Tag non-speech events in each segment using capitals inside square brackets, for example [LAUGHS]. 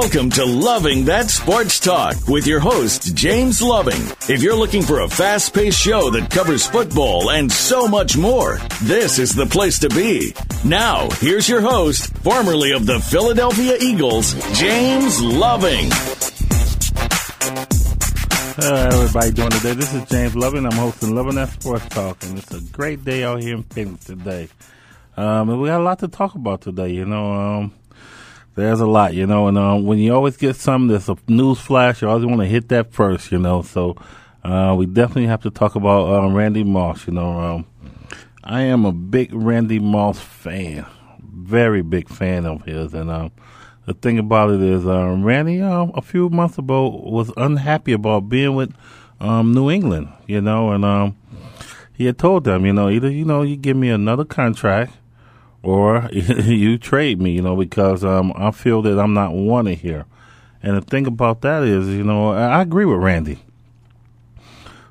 Welcome to Loving That Sports Talk with your host, James Loving. If you're looking for a fast paced show that covers football and so much more, this is the place to be. Now, here's your host, formerly of the Philadelphia Eagles, James Loving. Hello, everybody doing today? This is James Loving. I'm hosting Loving That Sports Talk, and it's a great day out here in Phoenix today. Um, and we got a lot to talk about today. You know, um, there's a lot, you know, and um, when you always get something that's a news flash, you always want to hit that first, you know. So uh, we definitely have to talk about um, Randy Moss. You know, um, I am a big Randy Moss fan, very big fan of his, and um, the thing about it is, uh, Randy um, a few months ago was unhappy about being with um, New England, you know, and um, he had told them, you know, either you know you give me another contract or [LAUGHS] you trade me, you know, because um, I feel that I'm not wanted here. And the thing about that is, you know, I agree with Randy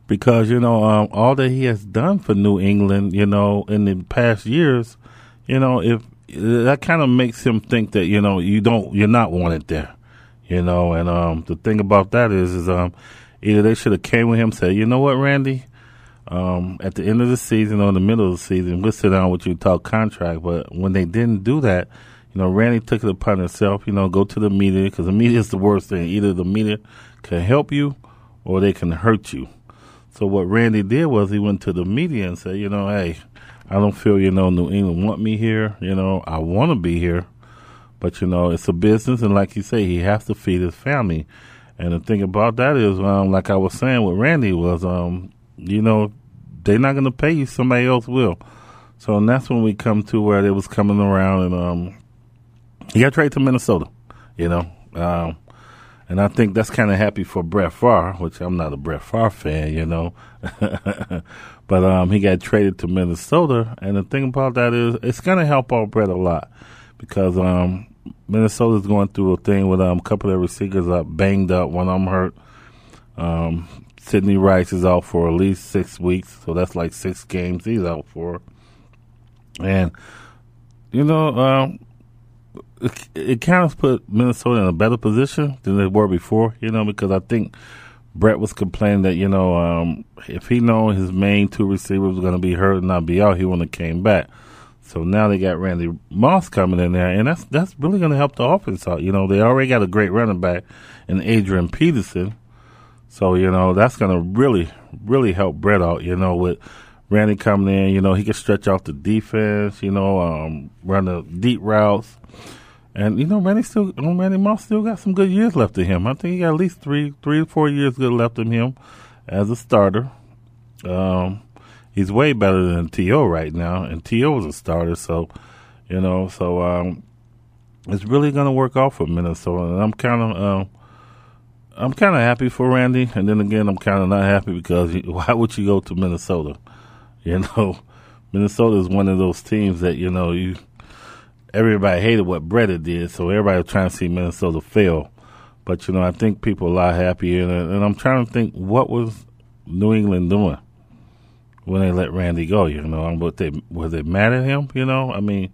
because you know um, all that he has done for New England, you know, in the past years, you know, if that kind of makes him think that you know you don't, you're not wanted there, you know. And um, the thing about that is, is um, either they should have came with him, said, you know what, Randy, um, at the end of the season or the middle of the season, we'll sit down with you talk contract. But when they didn't do that, you know, Randy took it upon himself, you know, go to the media because the media is the worst thing. Either the media can help you or they can hurt you. So what Randy did was he went to the media and said, you know, hey, I don't feel, you know, New England want me here. You know, I want to be here, but you know, it's a business, and like you say, he has to feed his family. And the thing about that is, um, like I was saying with Randy, was, um, you know, they're not going to pay you, somebody else will. So and that's when we come to where it was coming around, and um, he got traded to Minnesota, you know. Um, and I think that's kind of happy for Brett Favre, which I'm not a Brett Favre fan, you know. [LAUGHS] but um, he got traded to Minnesota, and the thing about that is it's going to help out Brett a lot because um, Minnesota's going through a thing with um, a couple of receivers up banged up, one of them hurt. Um, Sidney Rice is out for at least six weeks, so that's like six games he's out for. And you know, um, it, it kind of put Minnesota in a better position than they were before. You know, because I think Brett was complaining that you know um, if he know his main two receivers were going to be hurt and not be out, he wouldn't have came back. So now they got Randy Moss coming in there, and that's that's really going to help the offense out. You know, they already got a great running back in Adrian Peterson. So, you know, that's going to really, really help Brett out, you know, with Randy coming in. You know, he can stretch out the defense, you know, um, run the deep routes. And, you know, Randy still, Randy Moss still got some good years left in him. I think he got at least three, three or four years good left in him as a starter. Um, he's way better than T.O. right now, and T.O. is a starter, so, you know, so, um, it's really going to work out for Minnesota. And I'm kind of, um, I'm kind of happy for Randy, and then again, I'm kind of not happy because [LAUGHS] why would you go to Minnesota? You know, [LAUGHS] Minnesota is one of those teams that you know you everybody hated what Brett did, so everybody was trying to see Minnesota fail. But you know, I think people are a lot happier, and, and I'm trying to think what was New England doing when they let Randy go. You know, what they were they mad at him? You know, I mean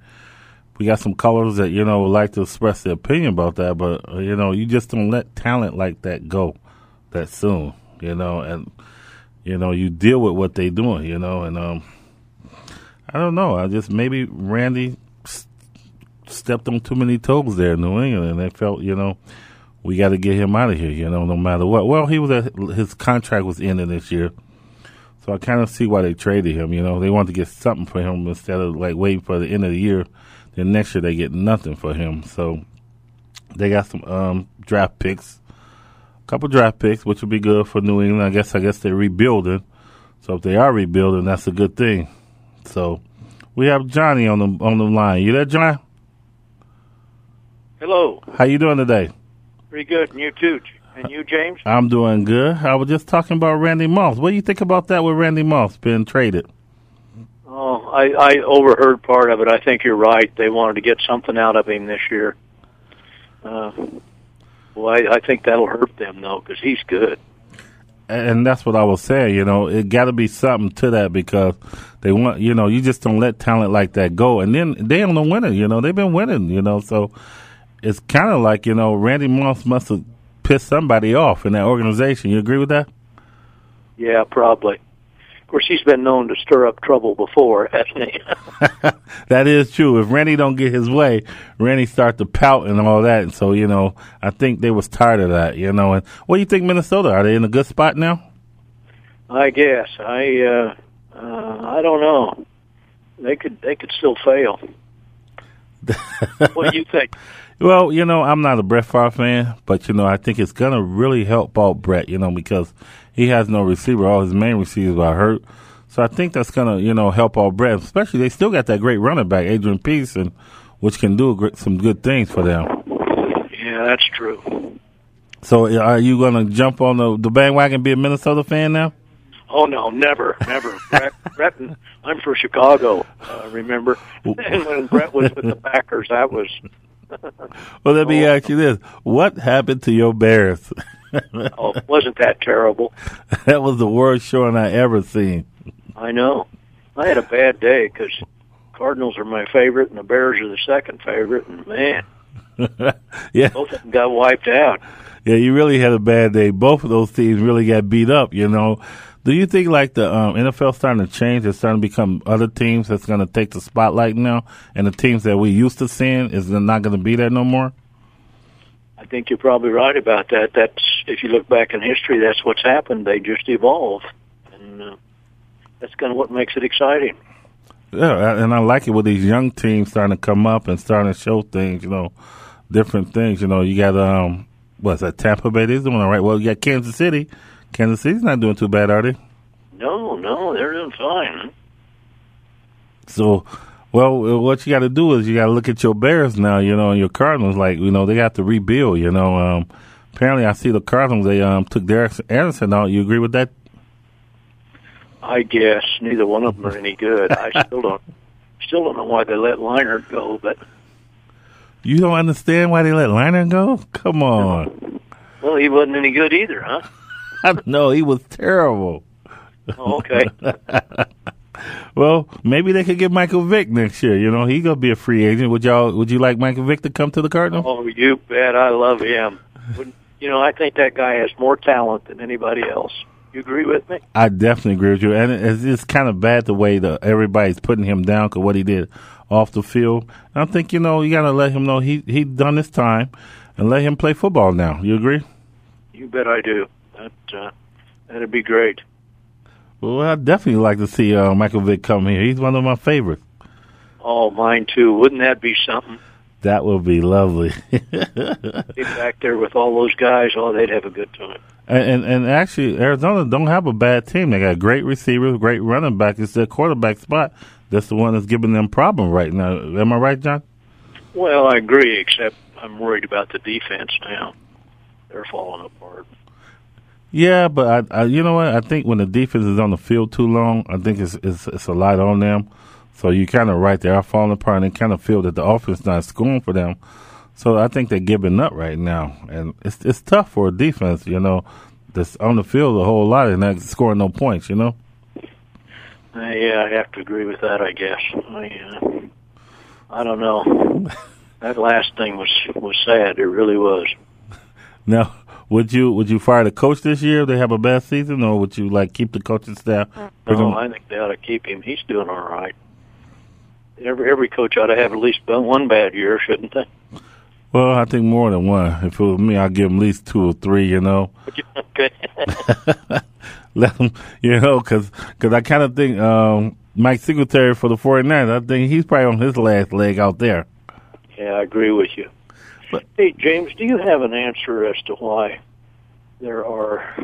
we got some colors that you know would like to express their opinion about that, but uh, you know you just don't let talent like that go that soon, you know, and you know you deal with what they doing, you know, and um, I don't know, I just maybe Randy stepped on too many toes there in New England, and they felt you know we got to get him out of here, you know, no matter what. Well, he was at, his contract was ending this year. So I kind of see why they traded him. You know, they wanted to get something for him instead of like waiting for the end of the year. Then next year they get nothing for him. So they got some um, draft picks, a couple draft picks, which would be good for New England. I guess. I guess they're rebuilding. So if they are rebuilding, that's a good thing. So we have Johnny on the on the line. You there, John? Hello. How you doing today? Pretty good. And you too. And you, James? I'm doing good. I was just talking about Randy Moss. What do you think about that with Randy Moss being traded? Oh, I, I overheard part of it. I think you're right. They wanted to get something out of him this year. Uh, well, I, I think that'll hurt them though, because he's good. And that's what I was saying. You know, it got to be something to that because they want. You know, you just don't let talent like that go. And then they don't win it. You know, they've been winning. You know, so it's kind of like you know, Randy Moss must have pissed somebody off in that organization. You agree with that? Yeah, probably. Of course, he's been known to stir up trouble before, [LAUGHS] hasn't he? [LAUGHS] that is true. If Randy don't get his way, Randy start to pout and all that. And so, you know, I think they was tired of that. You know, and what do you think, Minnesota? Are they in a good spot now? I guess. I uh, uh, I don't know. They could they could still fail. [LAUGHS] what do you think? Well, you know, I'm not a Brett Favre fan, but you know, I think it's gonna really help out Brett, you know, because he has no receiver. All his main receivers are hurt, so I think that's gonna, you know, help out Brett. Especially they still got that great running back, Adrian Peterson, which can do some good things for them. Yeah, that's true. So, are you gonna jump on the, the bandwagon, and be a Minnesota fan now? Oh no, never, never. [LAUGHS] Brett, Brett, I'm for Chicago. Uh, remember, [LAUGHS] and when Brett was with the Packers, that was [LAUGHS] well, let me ask you this: What happened to your Bears? [LAUGHS] oh, wasn't that terrible? that was the worst showing I ever seen. I know. I had a bad day because Cardinals are my favorite, and the Bears are the second favorite. And man, [LAUGHS] yeah, both of them got wiped out. Yeah, you really had a bad day. Both of those teams really got beat up. You know, do you think like the um, NFL starting to change? It's starting to become other teams that's going to take the spotlight now, and the teams that we used to seeing is not going to be there no more. I think you're probably right about that. That's if you look back in history, that's what's happened. They just evolve, and uh, that's kind of what makes it exciting. Yeah, and I like it with these young teams starting to come up and starting to show things. You know, different things. You know, you got um, what's that? Tampa Bay is doing all right. Well, you got Kansas City Kansas City's not doing too bad, are they? No, no, they're doing fine. So, well, what you got to do is you got to look at your Bears now, you know, and your Cardinals. Like, you know, they got to rebuild. You know, um, apparently, I see the Cardinals. They um, took Derek Anderson out. You agree with that? I guess neither one of them are any good. I [LAUGHS] still don't, still don't know why they let Leinart go, but you don't understand why they let Leinart go. Come on. Well, he wasn't any good either, huh? [LAUGHS] no, he was terrible. Oh, okay. [LAUGHS] well, maybe they could get Michael Vick next year. You know, he gonna be a free agent. Would y'all? Would you like Michael Vick to come to the Cardinals? Oh, you bet. I love him. You know, I think that guy has more talent than anybody else. You agree with me? I definitely agree with you, and it's, it's kind of bad the way that everybody's putting him down because what he did off the field. And I think you know you got to let him know he he done his time, and let him play football now. You agree? You bet I do. That uh, that'd be great. Well, I'd definitely like to see uh, Michael Vick come here. He's one of my favorites. Oh, mine too. Wouldn't that be something? That would be lovely. be back there with all those guys. Oh, they'd have a good time. And, and, and actually, Arizona don't have a bad team. They got great receivers, great running back. It's their quarterback spot. That's the one that's giving them problem right now. Am I right, John? Well, I agree. Except I'm worried about the defense now. They're falling apart. Yeah, but I, I, you know what? I think when the defense is on the field too long, I think it's it's, it's a lot on them. So you kind of right there, are falling apart, and kind of feel that the offense not scoring for them. So I think they're giving up right now, and it's it's tough for a defense, you know, that's on the field a whole lot and not scoring no points, you know. Uh, yeah, I have to agree with that. I guess. I, uh, I don't know. [LAUGHS] that last thing was was sad. It really was. Now, would you would you fire the coach this year if they have a bad season, or would you like keep the coaching staff? No, I think they ought to keep him. He's doing all right. Every every coach ought to have at least one bad year, shouldn't they? Well, I think more than one. If it was me, I'd give him at least two or three. You know. [LAUGHS] okay. [LAUGHS] let him, you know, because cause I kind of think um, Mike Singletary for the 49ers, I think he's probably on his last leg out there. Yeah, I agree with you. But, hey, James, do you have an answer as to why there are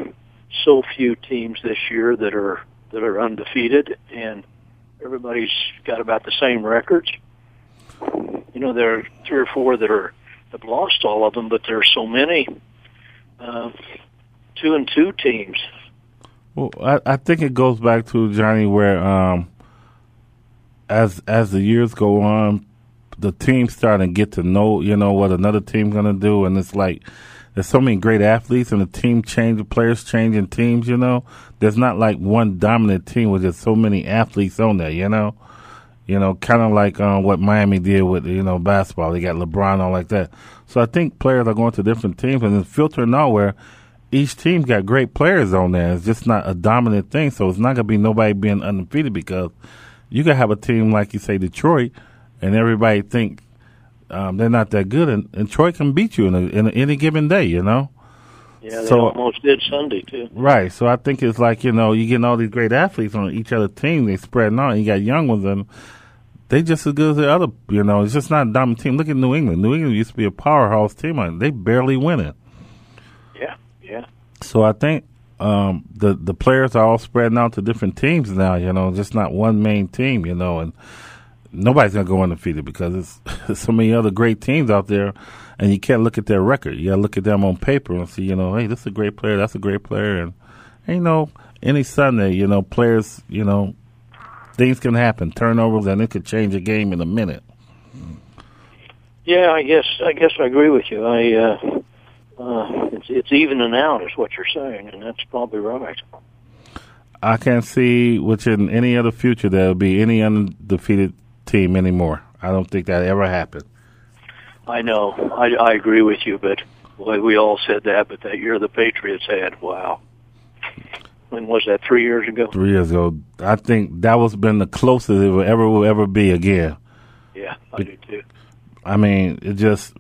so few teams this year that are that are undefeated and everybody's got about the same records? You know, there are three or four that are have lost all of them, but there are so many uh, two and two teams. Well, I, I think it goes back to Johnny where um, as as the years go on, the teams starting to get to know you know what another team's gonna do, and it's like there's so many great athletes, and the team change, players changing teams. You know, there's not like one dominant team with just so many athletes on there. You know, you know, kind of like um, what Miami did with you know basketball. They got LeBron all like that. So I think players are going to different teams, and it's filtering out where each team's got great players on there. It's just not a dominant thing. So it's not gonna be nobody being undefeated because you can have a team like you say Detroit, and everybody think um, they're not that good, and, and Troy can beat you in, a, in a, any given day. You know. Yeah, they so, almost did Sunday too. Right. So I think it's like you know you're getting all these great athletes on each other team. They spreading out. You got young ones and they just as good as the other. You know, it's just not a dominant team. Look at New England. New England used to be a powerhouse team, and they barely win it. Yeah. Yeah. So I think um, the the players are all spreading out to different teams now. You know, just not one main team. You know, and nobody's gonna go undefeated because there's [LAUGHS] so many other great teams out there, and you can't look at their record. You gotta look at them on paper and see. You know, hey, this is a great player. That's a great player, and, and you know, any Sunday, you know, players, you know, things can happen, turnovers, and it could change a game in a minute. Yeah, I guess I guess I agree with you. I uh, uh, it's it's evening out, is what you're saying, and that's probably right. I can't see which in any other future there'll be any undefeated team anymore. I don't think that ever happened. I know. I, I agree with you, but boy, we all said that. But that year the Patriots had, wow. When was that? Three years ago. Three years ago. I think that was been the closest it will ever will ever be again. Yeah, I but, do too. I mean, it just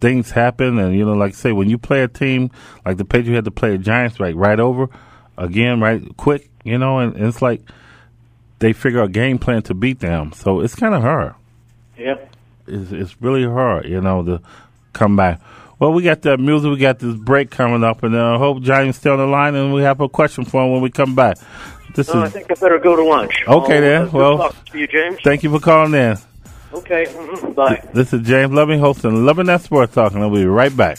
things happen, and you know, like I say, when you play a team like the Patriots had to play the Giants right right over again, right quick, you know, and, and it's like they figure a game plan to beat them. So it's kind of hard. Yeah, it's it's really hard, you know, to come back. Well, we got that music. We got this break coming up, and uh, I hope Johnny's still on the line, and we have a question for him when we come back. This no, is, I think I better go to lunch. Okay, then. Well, you, James. Thank you for calling in. Okay. Mm-hmm. Bye. This is James Loving, hosting Loving That Sports Talk, and I'll be right back.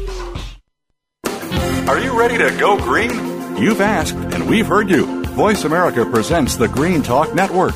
Are you ready to go green? You've asked, and we've heard you. Voice America presents the Green Talk Network.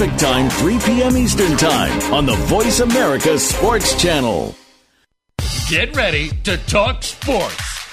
Time, 3 p.m. Eastern Time on the Voice America Sports Channel. Get ready to talk sports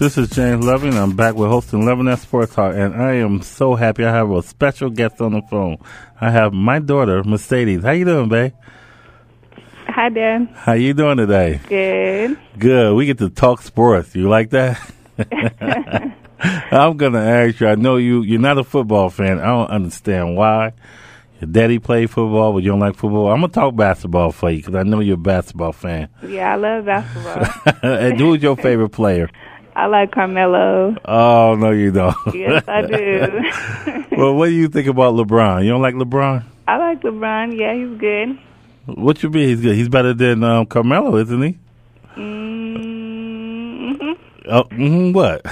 This is James Loving. I'm back with hosting Loving That Sports Talk, and I am so happy I have a special guest on the phone. I have my daughter, Mercedes. How you doing, babe? Hi, Dad. How you doing today? Good. Good. We get to talk sports. You like that? [LAUGHS] I'm gonna ask you. I know you. You're not a football fan. I don't understand why. Your daddy played football, but you don't like football. I'm gonna talk basketball for you because I know you're a basketball fan. Yeah, I love basketball. [LAUGHS] and who's your favorite player? [LAUGHS] I like Carmelo. Oh no, you don't. Yes, I do. [LAUGHS] well, what do you think about LeBron? You don't like LeBron? I like LeBron. Yeah, he's good. What you mean he's good? He's better than um, Carmelo, isn't he? Mm-hmm. Oh, mm-hmm, what?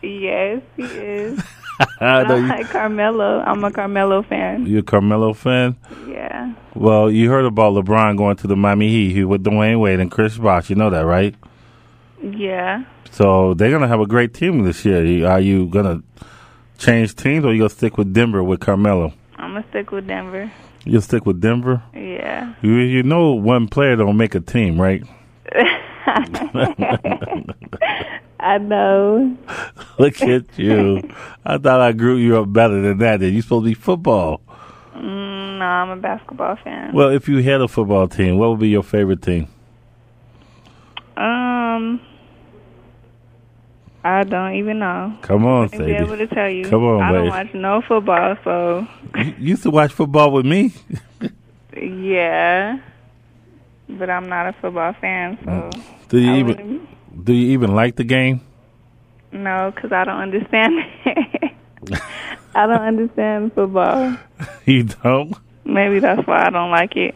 Yes, he is. [LAUGHS] I I you, like Carmelo. I'm a Carmelo fan. you're a Carmelo fan. Yeah. Well, you heard about LeBron going to the Miami Heat he with Dwyane Wade and Chris Bosh. You know that, right? Yeah. So they're gonna have a great team this year. Are you gonna change teams, or you gonna stick with Denver with Carmelo? I'm going to stick with Denver. You'll stick with Denver. Yeah. You, you know, one player don't make a team, right? [LAUGHS] [LAUGHS] I know. Look at you. I thought I grew you up better than that. Then you supposed to be football. Mm, no, I'm a basketball fan. Well, if you had a football team, what would be your favorite team? Um, I don't even know. Come on, I be able Sadie. to tell you. Come on, I don't babe. watch no football, so You used to watch football with me. [LAUGHS] yeah. But I'm not a football fan, so mm. Do you I even wouldn't- do you even like the game? no, because I don't understand. [LAUGHS] I don't understand football. [LAUGHS] You don't. Maybe that's why I don't like it.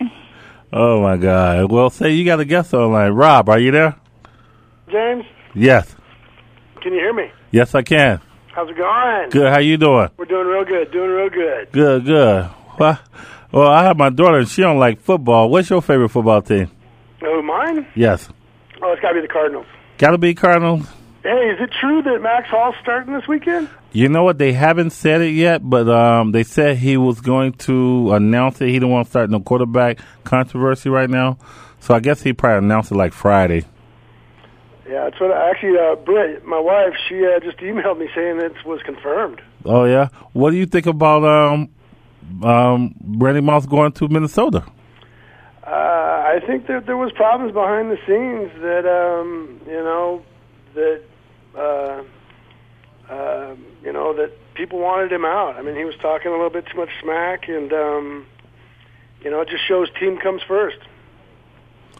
Oh my God! Well, say you got a guest online. Rob, are you there? James, Yes. Can you hear me? Yes, I can. How's it going? Good. How you doing? We're doing real good. Doing real good. Good. Good. Well, well, I have my daughter, and she don't like football. What's your favorite football team? Oh, mine? Yes. Oh, it's got to be the Cardinals. Got to be Cardinals. Hey, is it true that Max Hall's starting this weekend? You know what? They haven't said it yet, but um, they said he was going to announce it. He didn't want to start no quarterback controversy right now, so I guess he probably announced it like Friday. Yeah, that's what I, actually uh, Britt, my wife, she uh, just emailed me saying it was confirmed. Oh yeah. What do you think about um, um, Randy Moss going to Minnesota? Uh, I think that there was problems behind the scenes that um, you know that uh, uh, you know that people wanted him out. I mean, he was talking a little bit too much smack, and um, you know, it just shows team comes first.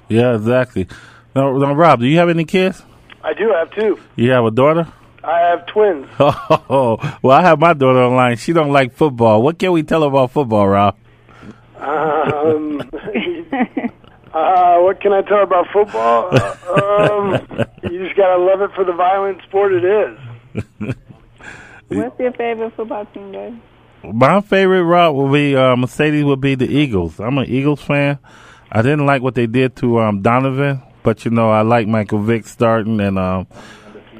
Yeah, exactly. Now, now, Rob, do you have any kids? I do have two. You have a daughter? I have twins. [LAUGHS] Oh, well, I have my daughter online. She don't like football. What can we tell her about football, Rob? Um, [LAUGHS] uh, what can I tell about football? Uh, um, you just gotta love it for the violent sport it is. [LAUGHS] What's your favorite football team, Dave? My favorite route would be uh, Mercedes. Would be the Eagles. I'm an Eagles fan. I didn't like what they did to um, Donovan, but you know I like Michael Vick starting, and um,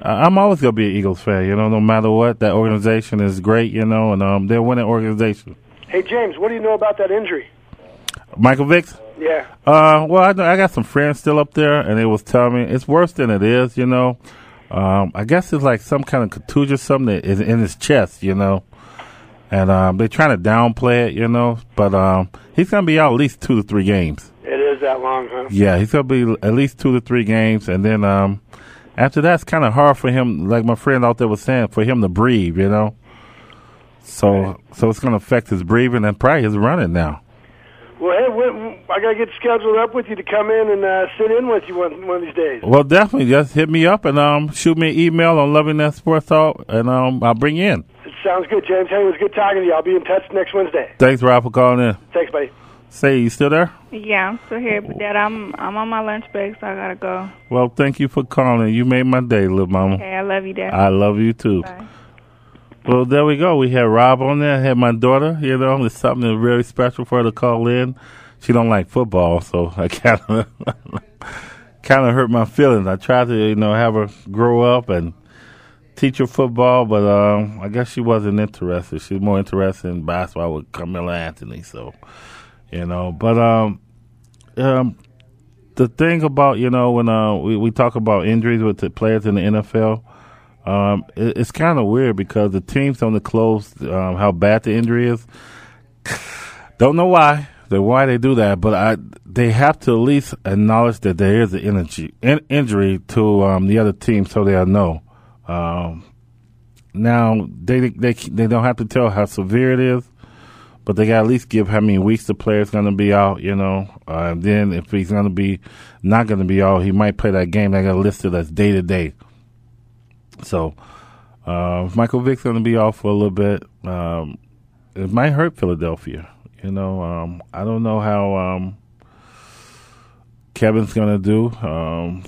I'm always gonna be an Eagles fan. You know, no matter what, that organization is great. You know, and um, they're a winning organization. Hey James, what do you know about that injury? Michael Vick. Yeah. Uh, well, I, know- I got some friends still up there, and they was telling me it's worse than it is. You know, um, I guess it's like some kind of contusion, something that is in his chest. You know, and um, they're trying to downplay it. You know, but um, he's gonna be out at least two to three games. Is that long, huh? Yeah, he's gonna be at least two to three games, and then um, after that, it's kind of hard for him. Like my friend out there was saying, for him to breathe. You know, so so it's gonna affect his breathing and probably his running now. Well, hey, I gotta get scheduled up with you to come in and uh, sit in with you one one of these days. Well, definitely, just hit me up and um, shoot me an email on Loving That Sports Talk, and um, I'll bring you in. It sounds good, James. Hey, it was good talking to you. I'll be in touch next Wednesday. Thanks, Rob, for calling in. Thanks, buddy. Say, you still there? Yeah, I'm still here, but Dad, I'm I'm on my lunch break, so I gotta go. Well, thank you for calling. You made my day, little mama. Okay, I love you, Dad. I love you too. Bye. Well, there we go. We had Rob on there. I had my daughter. You know, it's something really special for her to call in. She don't like football, so I kind of kind of hurt my feelings. I tried to, you know, have her grow up and teach her football, but um, I guess she wasn't interested. She's more interested in basketball with Carmelo Anthony. So, you know, but um, um, the thing about you know when uh we, we talk about injuries with the players in the NFL, um, it, it's kind of weird because the teams don't disclose um, how bad the injury is. Don't know why. The why they do that, but I they have to at least acknowledge that there is an energy, in, injury to um, the other team, so they'll know. Um, now they they they don't have to tell how severe it is, but they got at least give how many weeks the player's going to be out. You know, uh, and then if he's going to be not going to be out, he might play that game. They got to list it as day to day. So uh, Michael Vick's going to be off for a little bit. Um, it might hurt Philadelphia. You know, um, I don't know how um, Kevin's going to do, um,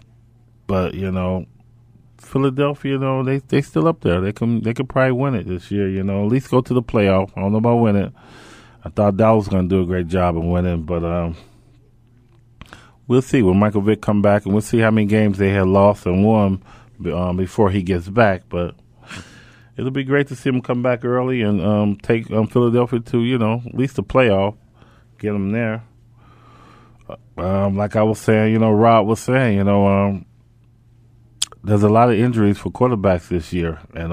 but you know, Philadelphia, you know, they they still up there. They can they could probably win it this year. You know, at least go to the playoff. I don't know about win it. I thought Dallas was going to do a great job in winning, but um, we'll see when Michael Vick come back, and we'll see how many games they had lost and won um, before he gets back. But it'll be great to see him come back early and um, take um, Philadelphia to you know at least the playoff, get them there. Um, like I was saying, you know, Rob was saying, you know, um, there's a lot of injuries for quarterbacks this year, and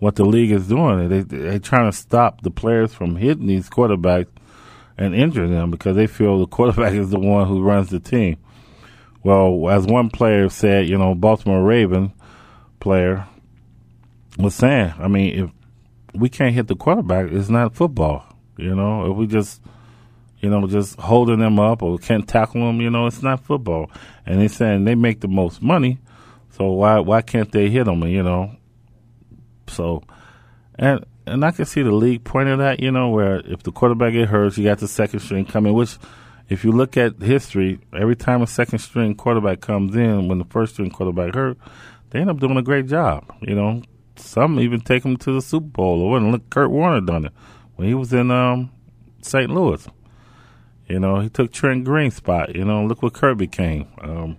what the league is doing, they they trying to stop the players from hitting these quarterbacks and injuring them because they feel the quarterback [LAUGHS] is the one who runs the team. Well, as one player said, you know, Baltimore Raven player was saying, I mean, if we can't hit the quarterback, it's not football. You know, if we just, you know, just holding them up or can't tackle them, you know, it's not football. And they're saying they make the most money, so why why can't they hit them? You know, so and and I can see the league pointing that, you know where if the quarterback get hurt, you got the second string coming. Which, if you look at history, every time a second string quarterback comes in, when the first string quarterback hurt, they end up doing a great job. You know, some even take them to the Super Bowl. Or look, Kurt Warner done it when he was in um, St. Louis. You know, he took Trent Green's spot. You know, look what Kurt became. Um,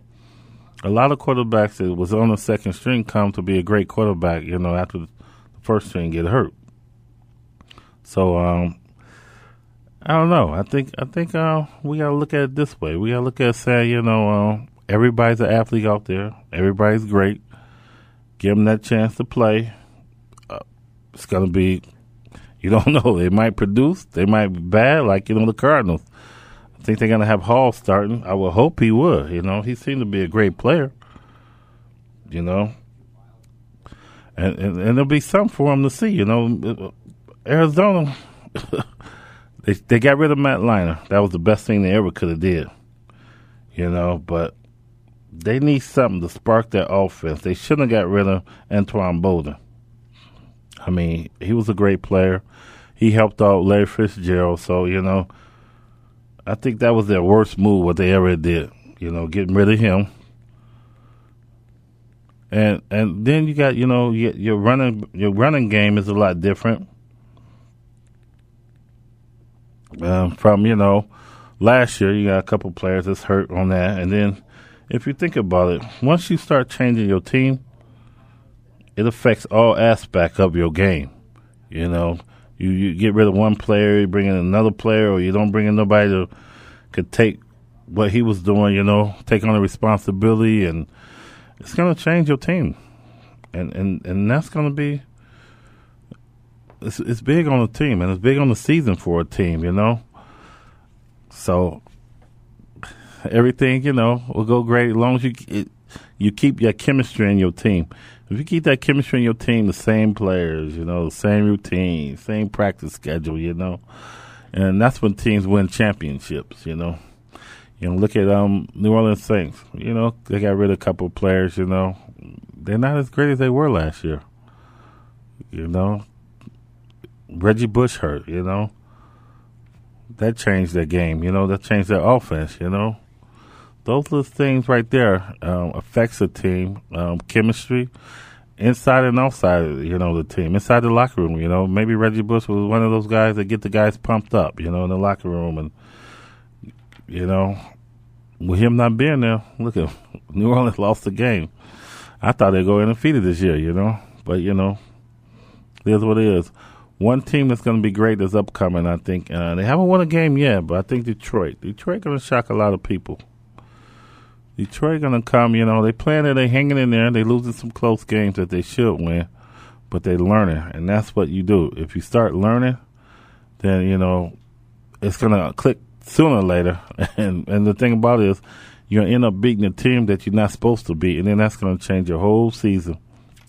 a lot of quarterbacks that was on the second string come to be a great quarterback. You know, after the first string get hurt. So um, I don't know. I think I think uh, we got to look at it this way. We got to look at saying, you know, uh, everybody's an athlete out there. Everybody's great. Give them that chance to play. Uh, it's gonna be. You [LAUGHS] don't know. They might produce. They might be bad, like you know the Cardinals. I think they're gonna have Hall starting. I would hope he would. You know, he seemed to be a great player. You know, and and, and there'll be some for them to see. You know, Arizona. [LAUGHS] they they got rid of Matt Leinart. That was the best thing they ever could have did. You know, but they need something to spark their offense. They shouldn't have got rid of Anquan Boldin. I mean, he was a great player. He helped out Larry Fitzgerald, so you know, I think that was their worst move what they ever did. You know, getting rid of him. And and then you got you know your, your running your running game is a lot different um, from you know last year. You got a couple players that's hurt on that, and then if you think about it, once you start changing your team, it affects all aspects of your game. You know, you, you get rid of one player, you bring in another player, or you don't bring in nobody to could take what he was doing. You know, take on the responsibility, and it's going to change your team, and and and that's going to be. It's, it's big on the team, and it's big on the season for a team, you know. So everything you know will go great as long as you it, you keep your chemistry in your team. If you keep that chemistry in your team, the same players, you know, the same routine, same practice schedule, you know, and that's when teams win championships. You know, you know, look at um New Orleans Saints. You know, they got rid of a couple of players. You know, they're not as great as they were last year. You know, Reggie Bush hurt. You know, that changed their game. You know, that changed their offense. You know, those little things right there um, affects the team um, chemistry inside and outside you know the team inside the locker room you know maybe reggie bush was one of those guys that get the guys pumped up you know in the locker room and you know with him not being there look at new orleans lost the game i thought they'd go undefeated this year you know but you know here's what it is one team that's going to be great is upcoming i think uh, they haven't won a game yet but i think detroit detroit going to shock a lot of people Detroit gonna come. You know, they playing it. They hanging in there. They losing some close games that they should win, but they learning, and that's what you do. If you start learning, then you know it's gonna click sooner or later. [LAUGHS] And and the thing about it is, you're gonna end up beating a team that you're not supposed to beat, and then that's gonna change your whole season.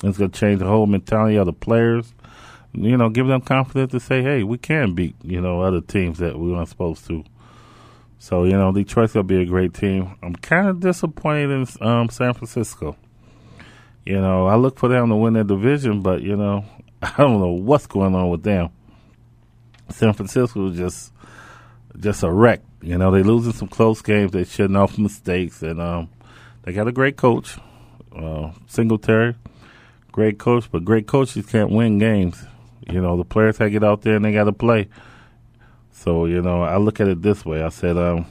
It's gonna change the whole mentality of the players. You know, give them confidence to say, "Hey, we can beat you know other teams that we weren't supposed to." So you know, Detroit's gonna be a great team. I'm kind of disappointed in um, San Francisco. You know, I look for them to win their division, but you know, [LAUGHS] I don't know what's going on with them. San Francisco just just a wreck. You know, they're losing some close games. They shouldn't off mistakes, and um, they got a great coach, uh, Singletary, great coach. But great coaches can't win games. You know, the players have to get out there and they got to play. So you know, I look at it this way. I said, um,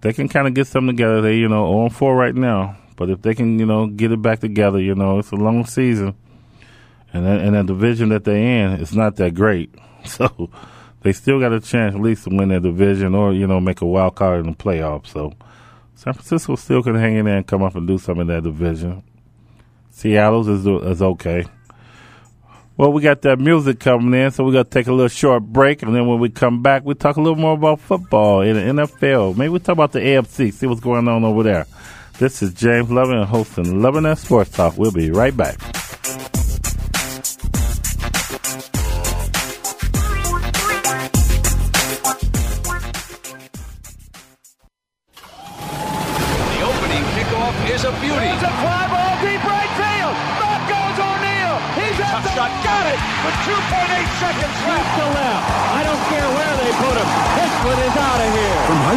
they can kind of get something together. They, you know, on four right now, but if they can, you know, get it back together, you know, it's a long season, and that, and the division that they're in, it's not that great. [LAUGHS] So they still got a chance at least to win their division, or you know, make a wild card in the playoffs. So San Francisco still can hang in there and come up and do something in that division. Seattle's is is okay. Well, we got that music coming in, so we're to take a little short break. And then when we come back, we talk a little more about football in the NFL. Maybe we talk about the AFC, see what's going on over there. This is James Lovin hosting Lovin That Sports Talk. We'll be right back.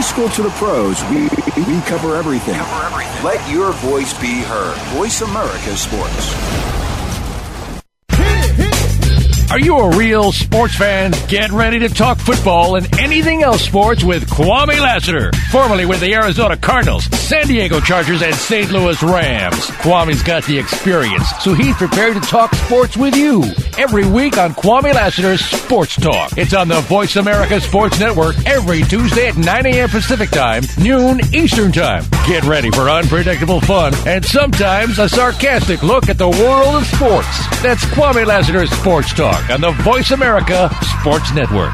School to the pros, we, we cover everything. Let your voice be heard. Voice America Sports. Are you a real sports fan? Get ready to talk football and anything else sports with Kwame Lassiter, formerly with the Arizona Cardinals, San Diego Chargers, and St. Louis Rams. Kwame's got the experience, so he's prepared to talk sports with you every week on Kwame Lassiter's Sports Talk. It's on the Voice America Sports Network every Tuesday at 9 a.m. Pacific Time, noon Eastern Time. Get ready for unpredictable fun and sometimes a sarcastic look at the world of sports. That's Kwame Lassiter's Sports Talk on the Voice America Sports Network.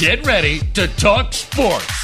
Get ready to talk sports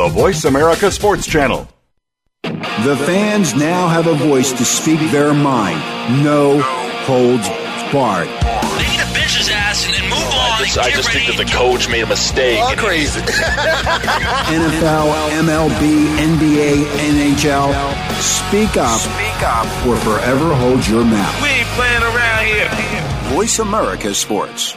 the Voice America Sports Channel. The fans now have a voice to speak their mind. No holds barred. They need to bench his ass and then move on. I just, I just think that the coach made a mistake. All crazy. [LAUGHS] NFL, MLB, NBA, NHL. Speak up. Speak up. Or forever hold your mouth. We ain't playing around here. Voice America Sports.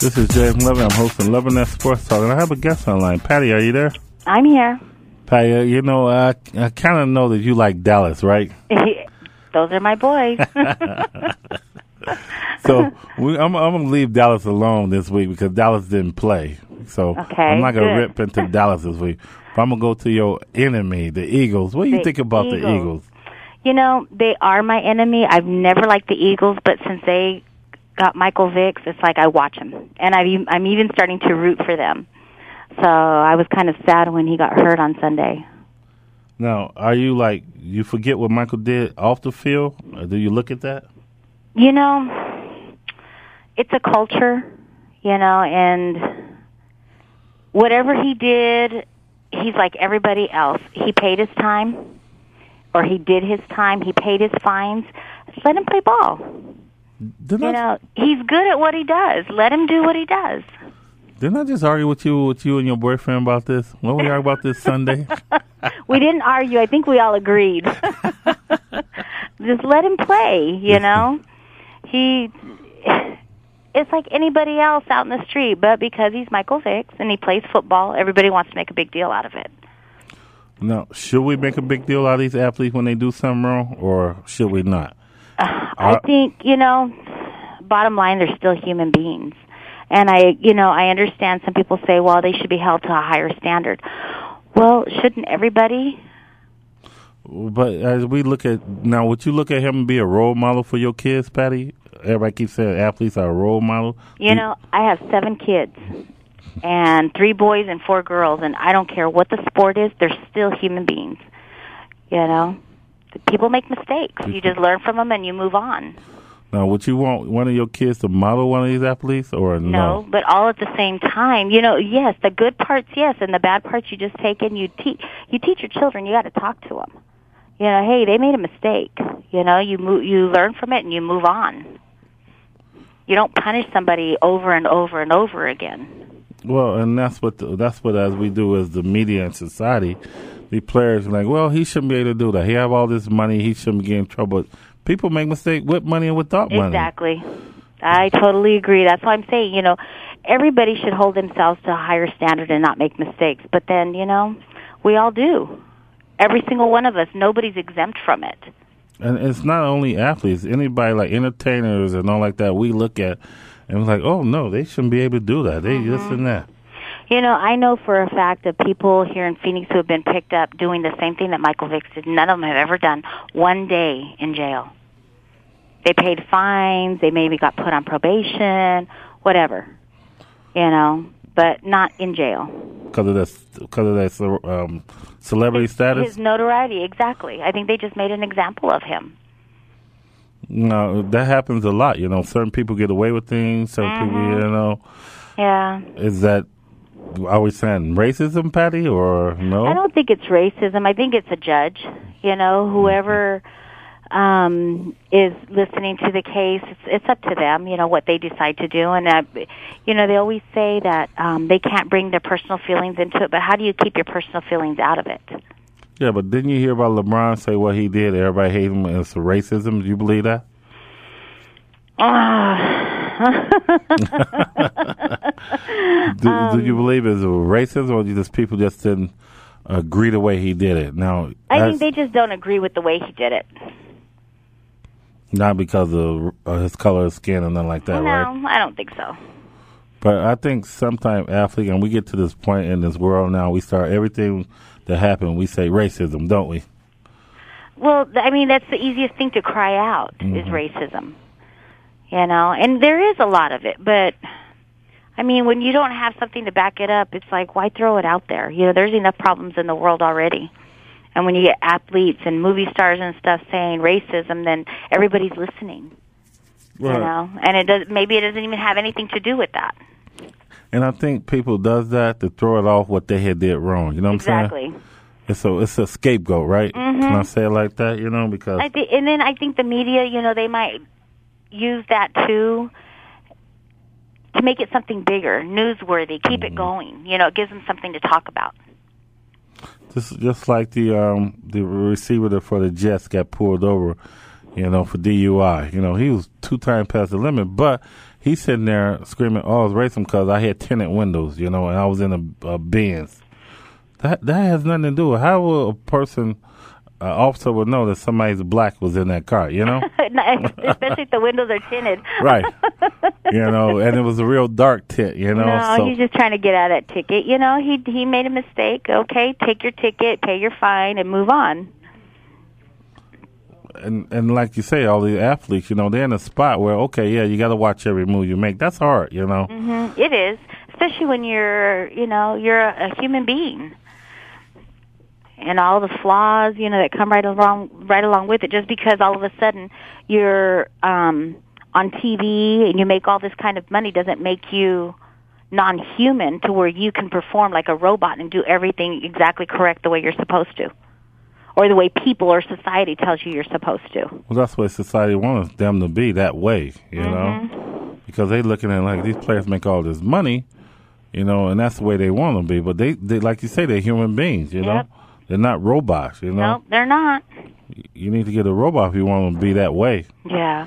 This is James Loving. I'm hosting Loving That Sports Talk, and I have a guest online. Patty, are you there? I'm here. Patty, uh, you know, I, I kind of know that you like Dallas, right? [LAUGHS] Those are my boys. [LAUGHS] So we, I'm, I'm going to leave Dallas alone this week because Dallas didn't play. So Okay, I'm not going to rip into [LAUGHS] Dallas this week. But I'm going to go to your enemy, the Eagles. What do you The think about the Eagles. Eagles? you know, they are my enemy. I've never liked the Eagles, but since they got Michael Vicks, it's like I watch him, and I've, I'm even starting to root for them. So I was kind of sad when he got hurt on Sunday. Now, are you like, you forget what Michael did off the field? Or do you look at that? You know, it's a culture, you know, and whatever he did, he's like everybody else. He paid his time, or he did his time. He paid his fines. Just let him play ball. Didn't you know, he's good at what he does. Let him do what he does. didn't I just argue with you, with you and your boyfriend about this? When we argue about this Sunday? [LAUGHS] We didn't argue. I think we all agreed. [LAUGHS] Just let him play, you know? He it's like anybody else out in the street, but because he's Michael Vicks and he plays football, everybody wants to make a big deal out of it. Now, should we make a big deal out of these athletes when they do something wrong, or should we not? Uh, I think, you know, bottom line, they're still human beings. And I, you know, I understand some people say, well, they should be held to a higher standard. Well, shouldn't everybody? But as we look at now, would you look at him and be a role model for your kids, Patty? Everybody keeps saying athletes are a role model. You know, I have seven kids and three boys and four girls, and I don't care what the sport is, they're still human beings. You know, people make mistakes. You just mm-hmm. learn from them and you move on. Now, would you want one of your kids to model one of these athletes, or No, no? but all at the same time. You know, yes, the good parts, yes, and the bad parts you just take in. You teach you teach your children. You got to talk to them. You know, hey, they made a mistake. You know, you move, you learn from it and you move on. You don't punish somebody over and over and over again. Well, and that's what the, that's what as we do as the media and society, the players are like, well, he shouldn't be able to do that. He have all this money, he shouldn't get in trouble. People make mistakes with money and without money. Exactly. I totally agree. That's why I'm saying, you know, everybody should hold themselves to a higher standard and not make mistakes. But then, you know, we all do. Every single one of us. Nobody's exempt from it. And it's not only athletes, anybody like entertainers and all like that. We look at and we're like, oh no, they shouldn't be able to do that. They mm-hmm. this and that. You know, I know for a fact that people here in Phoenix who have been picked up doing the same thing that Michael Vick did. None of them have ever done one day in jail. They paid fines. They maybe got put on probation, whatever. You know, but not in jail. Because of that, because of that um, celebrity his, status. His notoriety, exactly. I think they just made an example of him. No, that happens a lot. You know, certain people get away with things. Certain mm-hmm. people, you know. Yeah. Is that are we saying racism, Patty, or no? I don't think it's racism. I think it's a judge. You know, whoever um, is listening to the case, it's, it's up to them. You know what they decide to do, and uh, you know they always say that um, they can't bring their personal feelings into it. But how do you keep your personal feelings out of it? Yeah, but didn't you hear about LeBron say what he did? Everybody hates him. It's racism. Do you believe that? Do, um, do, you believe it's racism, or just people just didn't agree the way he did it? Now, I think they just don't agree with the way he did it. Not because of uh, his color of skin or nothing like that, no, right? No, I don't think so. But I think sometimes athlete, and we get to this point in this world now, we start everything that happened, we say racism, don't we? Well, I mean, that's the easiest thing to cry out mm-hmm. is racism. You know, and there is a lot of it, but I mean, when you don't have something to back it up, it's like why throw it out there? You know, there's enough problems in the world already. And when you get athletes and movie stars and stuff saying racism, then everybody's listening. Right. You know, and it does. Maybe it doesn't even have anything to do with that. And I think people does that to throw it off what they had did wrong. You know what exactly. I'm saying? It's a it's a scapegoat, right? Mm-hmm. Can I say it like that? You know, because I th- and then I think the media, you know, they might use that too to make it something bigger, newsworthy, keep mm-hmm. it going. You know, it gives them something to talk about. Just just like the um the receiver for the Jets got pulled over, you know, for DUI. You know, he was two times past the limit, but he's sitting there screaming, "Oh, I was racing because I had tenant windows," you know, and I was in a, a Benz. That that has nothing to do with how will a person uh, officer would know that somebody's black was in that car, you know? [LAUGHS] [LAUGHS] Especially if the windows are tinted. right. [LAUGHS] You know, and it was a real dark tint, you know? No, so. he's just trying to get out of that ticket. You know, he he made a mistake. Okay, take your ticket, pay your fine, and move on. And and like you say, all the athletes, you know, they're in a spot where okay, yeah, you got to watch every move you make. That's hard, you know. Mm-hmm. It is, especially when you're, you know, you're a, a human being and all the flaws, you know, that come right along right along with it. Just because all of a sudden you're um, on TV and you make all this kind of money doesn't make you non-human to where you can perform like a robot and do everything exactly correct the way you're supposed to, or the way people or society tells you you're supposed to. Well, that's what society wants them to be that way, you mm-hmm. know, because they looking at like these players make all this money. You know, and that's the way they want them to be. But they, they like you say, they're human beings. You yep. know, they're not robots, you know. No, they're not. You need to get a robot if you want to be that way. Yeah.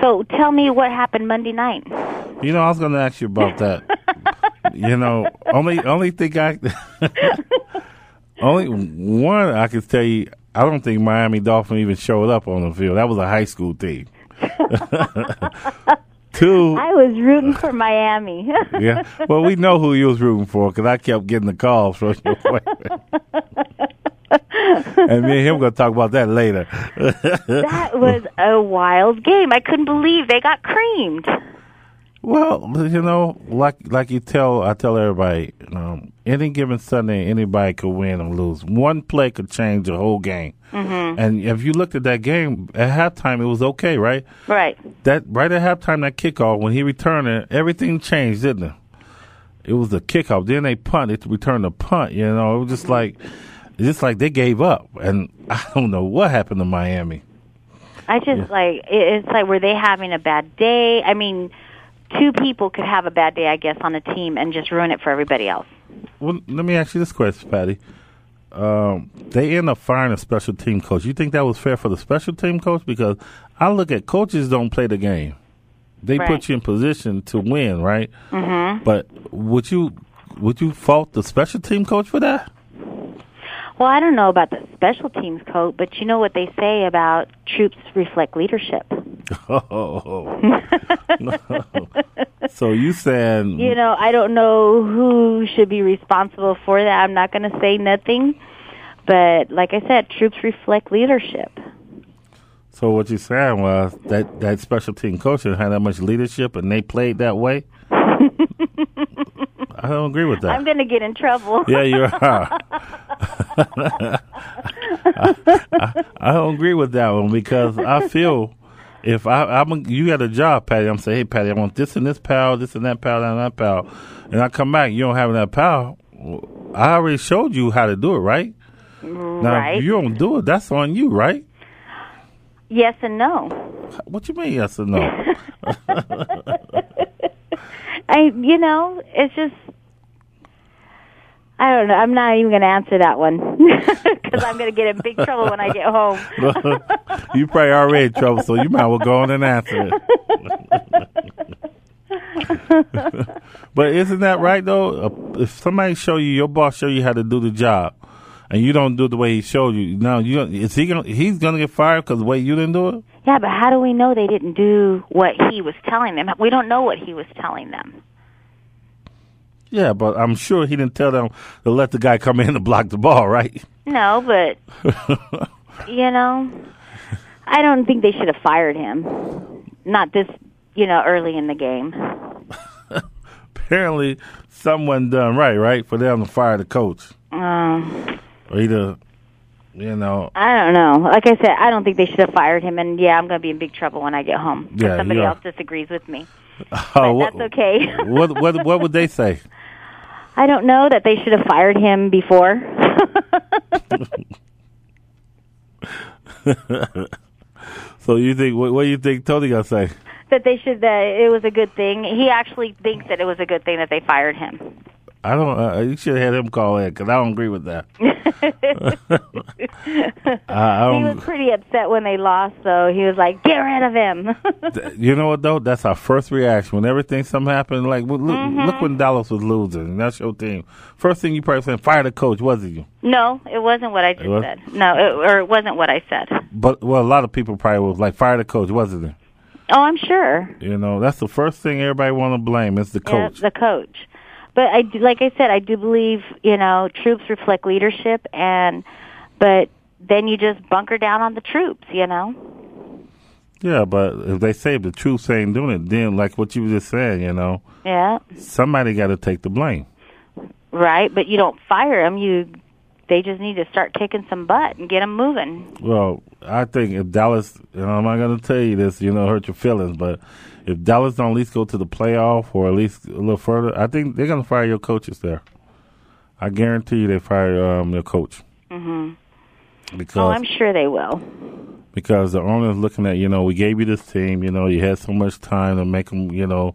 So tell me what happened Monday night. You know, I was going to ask you about [LAUGHS] that. you know, only only thing I [LAUGHS] only one I can tell you. I don't think Miami Dolphin even showed up on the field. That was a high school team. [LAUGHS] Two. I was rooting for Miami. [LAUGHS] yeah. Well, we know who you was rooting for because I kept getting the calls from your [LAUGHS] and me and him going to talk about that later. [LAUGHS] that was a wild game. I couldn't believe they got creamed. Well, you know, like like you tell, I tell everybody, um, any given Sunday, anybody could win or lose. One play could change the whole game. Mm-hmm. And if you looked at that game at halftime, it was okay, right? Right. That right at halftime, that kickoff when he returned it, everything changed, didn't it? It was a kickoff. Then they punt. It returned the punt. You know, it was just like, just like they gave up. And [LAUGHS] I don't know what happened to Miami. I just yeah. like it's like were they having a bad day? I mean two people could have a bad day, I guess, on a team and just ruin it for everybody else. Well, let me ask you this question, Patty. Um, they end up firing a special team coach. You think that was fair for the special team coach? Because I look at coaches don't play the game. They Right. put you in position to win, right? Mhm. But would you would you fault the special team coach for that? Well, I don't know about the special teams coach, but you know what they say about troops reflect leadership. Oh. [LAUGHS] so you saying You know, I don't know who should be responsible for that. I'm not going to say nothing. But like I said, troops reflect leadership. So what you saying was that that special team coach didn't have that much leadership, and they played that way. I don't agree with that. I'm going to get in trouble. Yeah, you are. [LAUGHS] [LAUGHS] I, I, I don't agree with that one because I feel if I, I'm you got a job, Patty, I'm saying, hey, Patty, I want this and this power, this and that power, and that power, and I come back, you don't have that power. I already showed you how to do it, right? Mm, now, right. if you don't do it, that's on you, right? Yes and no. What you mean, yes and no? [LAUGHS] I, you know, it's just. I don't know. I'm not even going to answer that one [LAUGHS] because I'm going to get in big trouble when I get home. [LAUGHS] you probably already in trouble, so you might as well go on and answer it. [LAUGHS] but isn't that right though? Uh, If somebody show you your boss show you how to do the job, and you don't do it the way he showed you, now you is he gonna he's gonna get fired because the way you didn't do it? Yeah, but how do we know they didn't do what he was telling them? We don't know what he was telling them. Yeah, but I'm sure he didn't tell them to let the guy come in and block the ball, right? No, but [LAUGHS] you know, I don't think they should have fired him. Not this, you know, early in the game. [LAUGHS] Apparently, someone done right, right, for them to fire the coach, Um, or either, you know, I don't know. Like I said, I don't think they should have fired him. And yeah, I'm going to be in big trouble when I get home. if Yeah, somebody else disagrees with me. [LAUGHS] oh, what, That's okay. what what what would they say? I don't know that they should have fired him before. [LAUGHS] so you think what, what do you think Tony gonna say? that they should. That it was a good thing. He actually thinks that it was a good thing that they fired him. I don't. Uh, you should have had him call in because I don't agree with that. [LAUGHS] I, I he was pretty upset when they lost, so he was like, "Get rid of him." You know what though? That's our first reaction when everything something happened. Like look, Mhm. look when Dallas was losing, that's your team. First thing you probably said, fire the coach, wasn't you? no, it wasn't what I just said. No, it, or it wasn't what I said. But well, a lot of people probably was like, fire the coach, wasn't it? Oh, I'm sure. You know, that's the first thing everybody want to blame is the coach. Yeah, the coach. But I, do, like I said, I do believe you know troops reflect leadership, and but then you just bunker down on the troops, you know. Yeah, but if they say the truth ain't doing it, then like what you were just saying, you know, Yeah, somebody got to take the blame. right. But you don't fire them. You, they just need to start kicking some butt and get them moving. Well, I think if Dallas, you know, I'm not going to tell you this, you know, hurt your feelings, but if Dallas don't at least go to the playoff or at least a little further, I think they're going to fire your coaches there. I guarantee you they fire um, your coach hmm because Oh, I'm sure they will. because the owner's looking at you know we gave you this team, you know, you had so much time to make them, you know,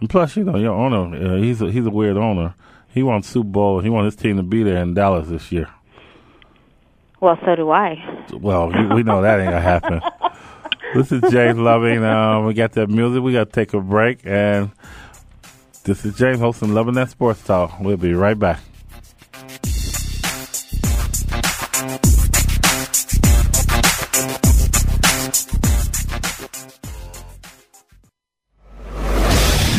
and plus you know your owner, uh, he's a, he's a weird owner. He wants Super Bowl. He wants his team to be there in Dallas this year. Well, so do I. Well, we, know that ain't gonna happen. [LAUGHS] this is James Loving. Um, we got that music. We got to take a break, and this is James hosting Loving That Sports Talk. We'll be right back.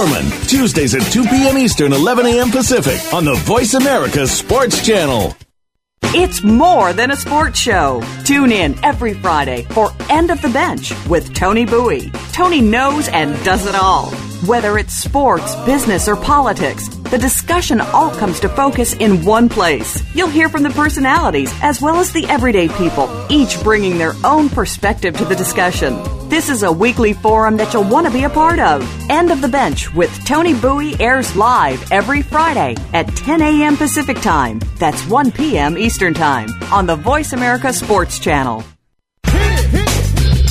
Tuesdays at 2 p.m. Eastern, 11 a.m. Pacific on the Voice America Sports Channel. It's more than a sports show. Tune in every Friday for End of the Bench with Tony Bowie. Tony knows and does it all. Whether it's sports, business, or politics, the discussion all comes to focus in one place. You'll hear from the personalities as well as the everyday people, each bringing their own perspective to the discussion. This is a weekly forum that you'll want to be a part of. End of the Bench with Tony Bowie airs live every Friday at 10 a.m. Pacific Time. That's 1 p.m. Eastern Time on the Voice America Sports Channel.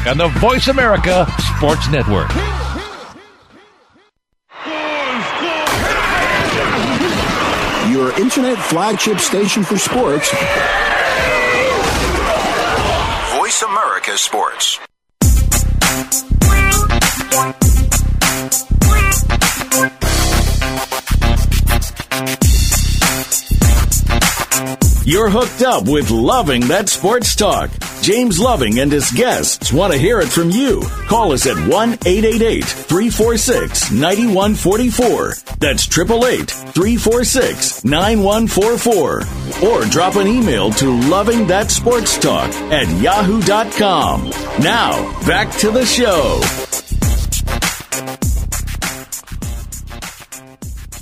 on the Voice America Sports Network. Your internet flagship station for sports. Voice America Sports. You're hooked up with Loving That Sports Talk. James Loving and his guests want to hear it from you. Call us at 1 888 346 9144. That's 888 346 9144. Or drop an email to Loving That Sports Talk at yahoo.com. Now, back to the show.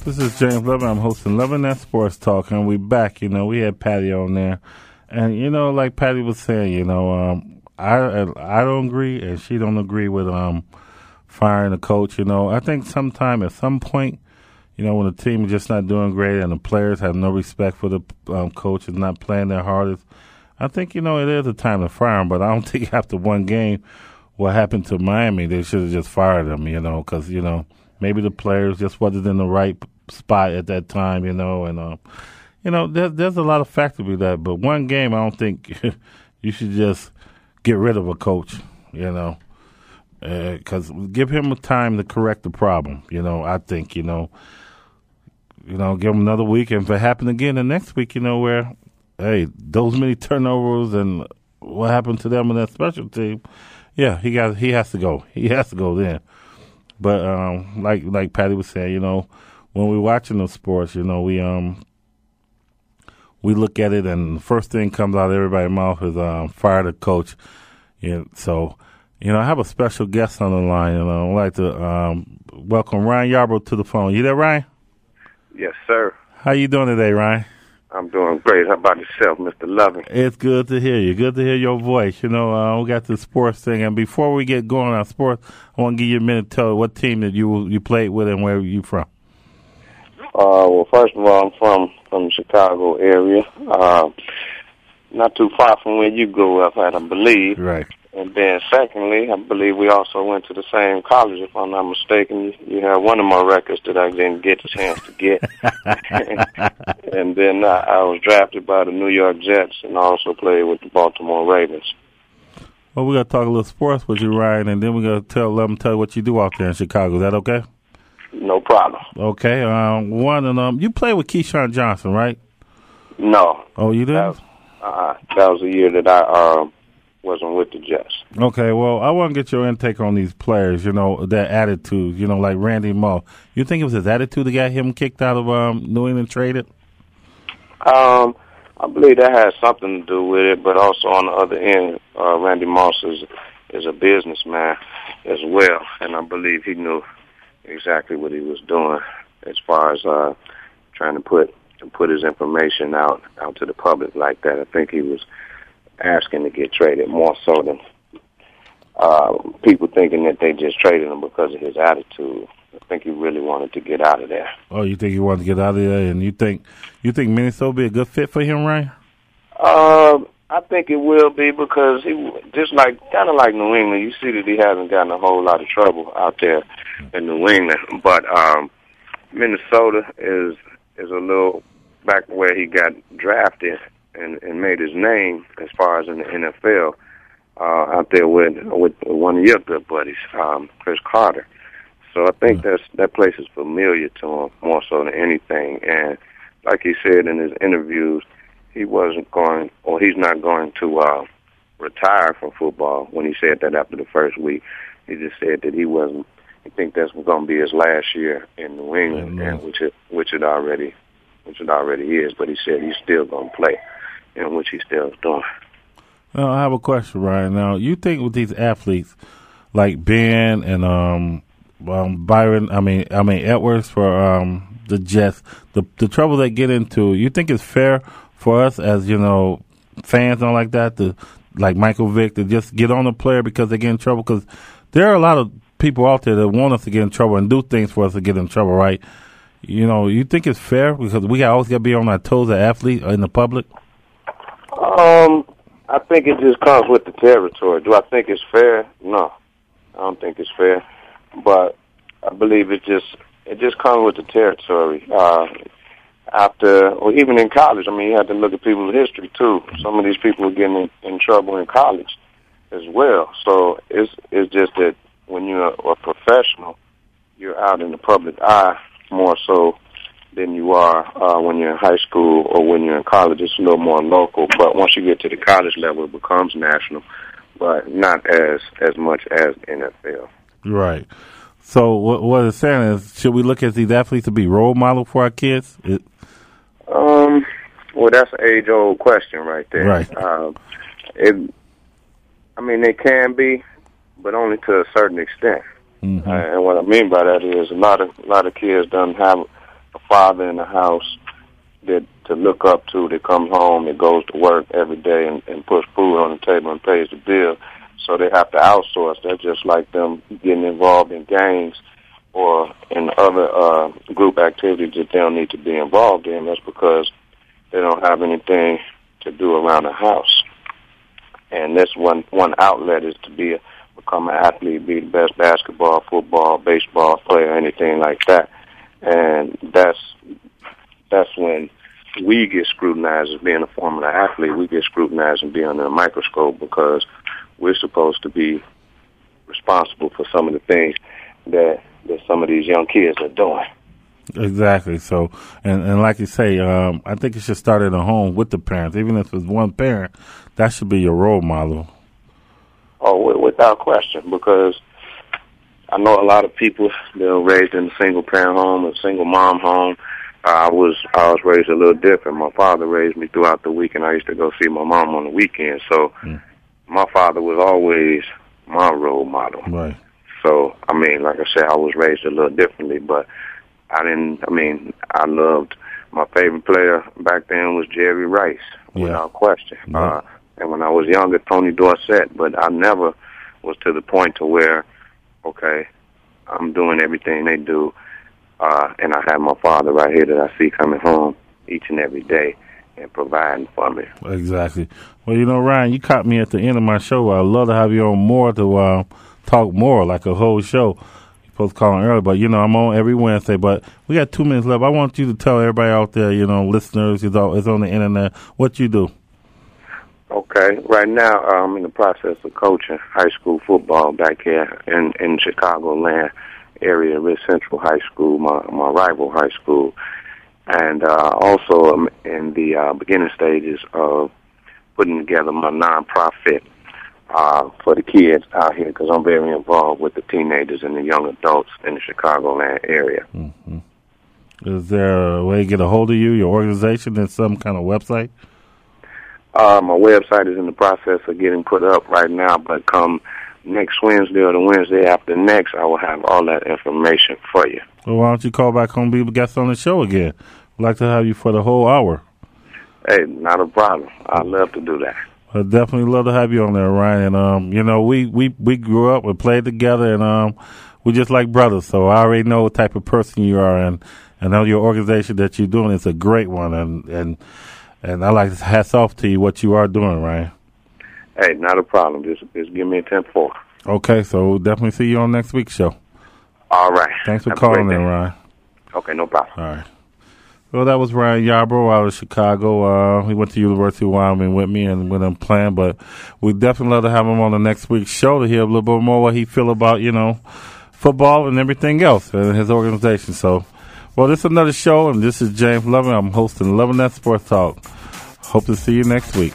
This is James Lovin. I'm hosting Loving That Sports Talk, and we back. You know, we had Patty on there, and you know, like Patty was saying, you know, um, I I don't agree, and she don't agree with um firing a coach. You know, I think sometime at some point, you know, when the team is just not doing great and the players have no respect for the um, coach is not playing their hardest, I think you know it is a time to fire him. But I don't [LAUGHS] think after one game, what happened to Miami, they should have just fired him. You know, because you know maybe the players just wasn't in the right spot at that time, you know, and um, you know, there, there's a lot of factors to that. But one game, I don't think [LAUGHS] you should just get rid of a coach, you know, because uh, give him a time to correct the problem. You know, I think you know, you know, give him another week, and if it happens again the next week, you know, where hey, those many turnovers and what happened to them in that special team, yeah, he got he has to go. He has to go then. But um, like like Patty was saying, you know, when we're watching the sports, you know, we um we look at it and the first thing comes out of everybody's mouth is um, fire the coach. Yeah, so you know, I have a special guest on the line, and I'd like to um, welcome Ryan Yarborough to the phone. You there, Ryan? Yes, sir. How you doing today, Ryan? I'm doing great. How about yourself, Mr. Loving? It's good to hear you. Good to hear your voice. You know, uh, we got the sports thing, and before we get going on sports, I want to give you a minute to tell what team that you you played with and where you from. Uh, well, first of all, I'm from from the Chicago area, uh, not too far from where you grew up I believe. Right. And then, secondly, I believe we also went to the same college, if I'm not mistaken. You, you have one of my records that I didn't get a chance to get. [LAUGHS] and then uh, I was drafted by the New York Jets and also played with the Baltimore Ravens. Well, we're going to talk a little sports with you, Ryan, and then we're going to tell, let them tell you what you do out there in Chicago. Is that okay? No problem. Okay. Um, one, and um, you played with Keyshawn Johnson, right? No. Oh, you did? That was, uh, that was a year that I um, wasn't with the Jets. Okay, well, I want to get your intake on these players. You know, their attitude. You know, like Randy Moss. You think it was his attitude that got him kicked out of um, New England traded? Um, I believe that has something to do with it, but also on the other end, uh, Randy Moss is is a businessman as well, and I believe he knew exactly what he was doing as far as uh, trying to put put his information out out to the public like that. I think he was asking to get traded more so than uh, people thinking that they just traded him because of his attitude. I think he really wanted to get out of there. Oh, you think he wanted to get out of there, and you think you think Minnesota be a good fit for him, Ryan? Um, I think it will be because he just like kind of like New England. You see that he hasn't gotten a whole lot of trouble out there in New England, but um, Minnesota is is a little back where he got drafted and, and made his name as far as in the NFL uh, out there with with one of your good buddies, um, Cris Carter. So I think that's that place is familiar to him more so than anything. And like he said in his interviews, he wasn't going or he's not going to uh, retire from football. When he said that after the first week, he just said that he wasn't. He think that's going to be his last year in New England, Mhm. and which it which it already which it already is. But he said he's still going to play, and which he still is doing. Now, I have a question, Ryan. Now, you think with these athletes like Ben and um, um Byron, I mean, I mean Edwards for um the Jets, the the trouble they get into, you think it's fair for us as you know fans all like that to like Michael Vick to just get on the player because they get in trouble? Because there are a lot of people out there that want us to get in trouble and do things for us to get in trouble, right? You know, you think it's fair because we always got to be on our toes as athletes in the public. Um, I think it just comes with the territory. Do I think it's fair? No, I don't think it's fair. But I believe it just it just comes with the territory. Uh, after, or even in college, I mean, you have to look at people's history too. Some of these people are getting in, in trouble in college as well. So it's it's just that when you're a professional, you're out in the public eye more so than you are uh, when you're in high school or when you're in college. It's a little more local, but once you get to the college level, it becomes national, but not as as much as NFL. Right. So what what it's saying is, should we look at these athletes to be role model for our kids? It, Um, well, that's an age old question right there. Right. Um, it, I mean, they can be, but only to a certain extent. Mm-hmm. Uh, and what I mean by that is a lot of a lot of kids don't have a father in the house that to look up to that comes home that goes to work every day and, and puts food on the table and pays the bill. So they have to outsource. That's just like them getting involved in gangs or in other uh, group activities that they don't need to be involved in. That's because they don't have anything to do around the house. And this one one outlet is to be a, become an athlete, be the best basketball, football, baseball player, anything like that. And that's that's when we get scrutinized as being a former athlete. We get scrutinized and be under a microscope because we're supposed to be responsible for some of the things that that some of these young kids are doing. exactly. So, and and like you say, um, I think it should start at the home with the parents. Even if it's one parent, that should be your role model. Oh, wi- without question, because I know a lot of people that are raised in a single parent home, a single mom home. I was I was raised a little different. My father raised me throughout the week, and I used to go see my mom on the weekend. So, my father was always my role model. Right. So, I mean, like I said, I was raised a little differently, but I didn't. I mean, I loved my favorite player back then was Jerry Rice, without question. Uh, and when I was younger, Tony Dorsett. But I never was to the point to where, okay, I'm doing everything they do, uh, and I have my father right here that I see coming home each and every day and providing for me. Exactly. Well, you know, Ryan, you caught me at the end of my show. I'd love to have you on more to uh, talk more, like a whole show. You're supposed to call in early, but you know, I'm on every Wednesday. But we got two minutes left. I want you to tell everybody out there, you know, listeners, it's, all, it's on the internet, what you do. Okay, right now uh, I'm in the process of coaching high school football back here in in Chicagoland area, Rich Central High School, my my rival high school, and uh, also I'm in the uh, beginning stages of putting together my nonprofit uh, for the kids out here because I'm very involved with the teenagers and the young adults in the Chicagoland area. Is there a way to get a hold of you, your organization, and some kind of website? Uh, my website is in the process of getting put up right now, but come next Wednesday or the Wednesday after next, I will have all that information for you. Well, why don't you call back home, be a guest on the show again? We'd like to have you for the whole hour. Hey, not a problem. I'd love to do that. I definitely love to have you on there, Ryan. And um, you know, we we we grew up, we played together, and um, we just like brothers. So I already know what type of person you are, and I know your organization that you're doing is a great one, and and and I like to hats off to you what you are doing, Ryan. Hey, not a problem. Just just give me a ten four. Okay, so we'll definitely see you on next week's show. All right. Thanks for Have calling in. Ryan. Okay, no problem. All right. Well, that was Ryan Yarborough out of Chicago. Uh, he went to University of Wyoming with me and with him playing, but we definitely love to have him on the next week's show to hear a little bit more what he feel about, you know, football and everything else and his organization. So, well, this is another show, and this is James Loving. I'm hosting Loving That Sports Talk. Hope to see you next week.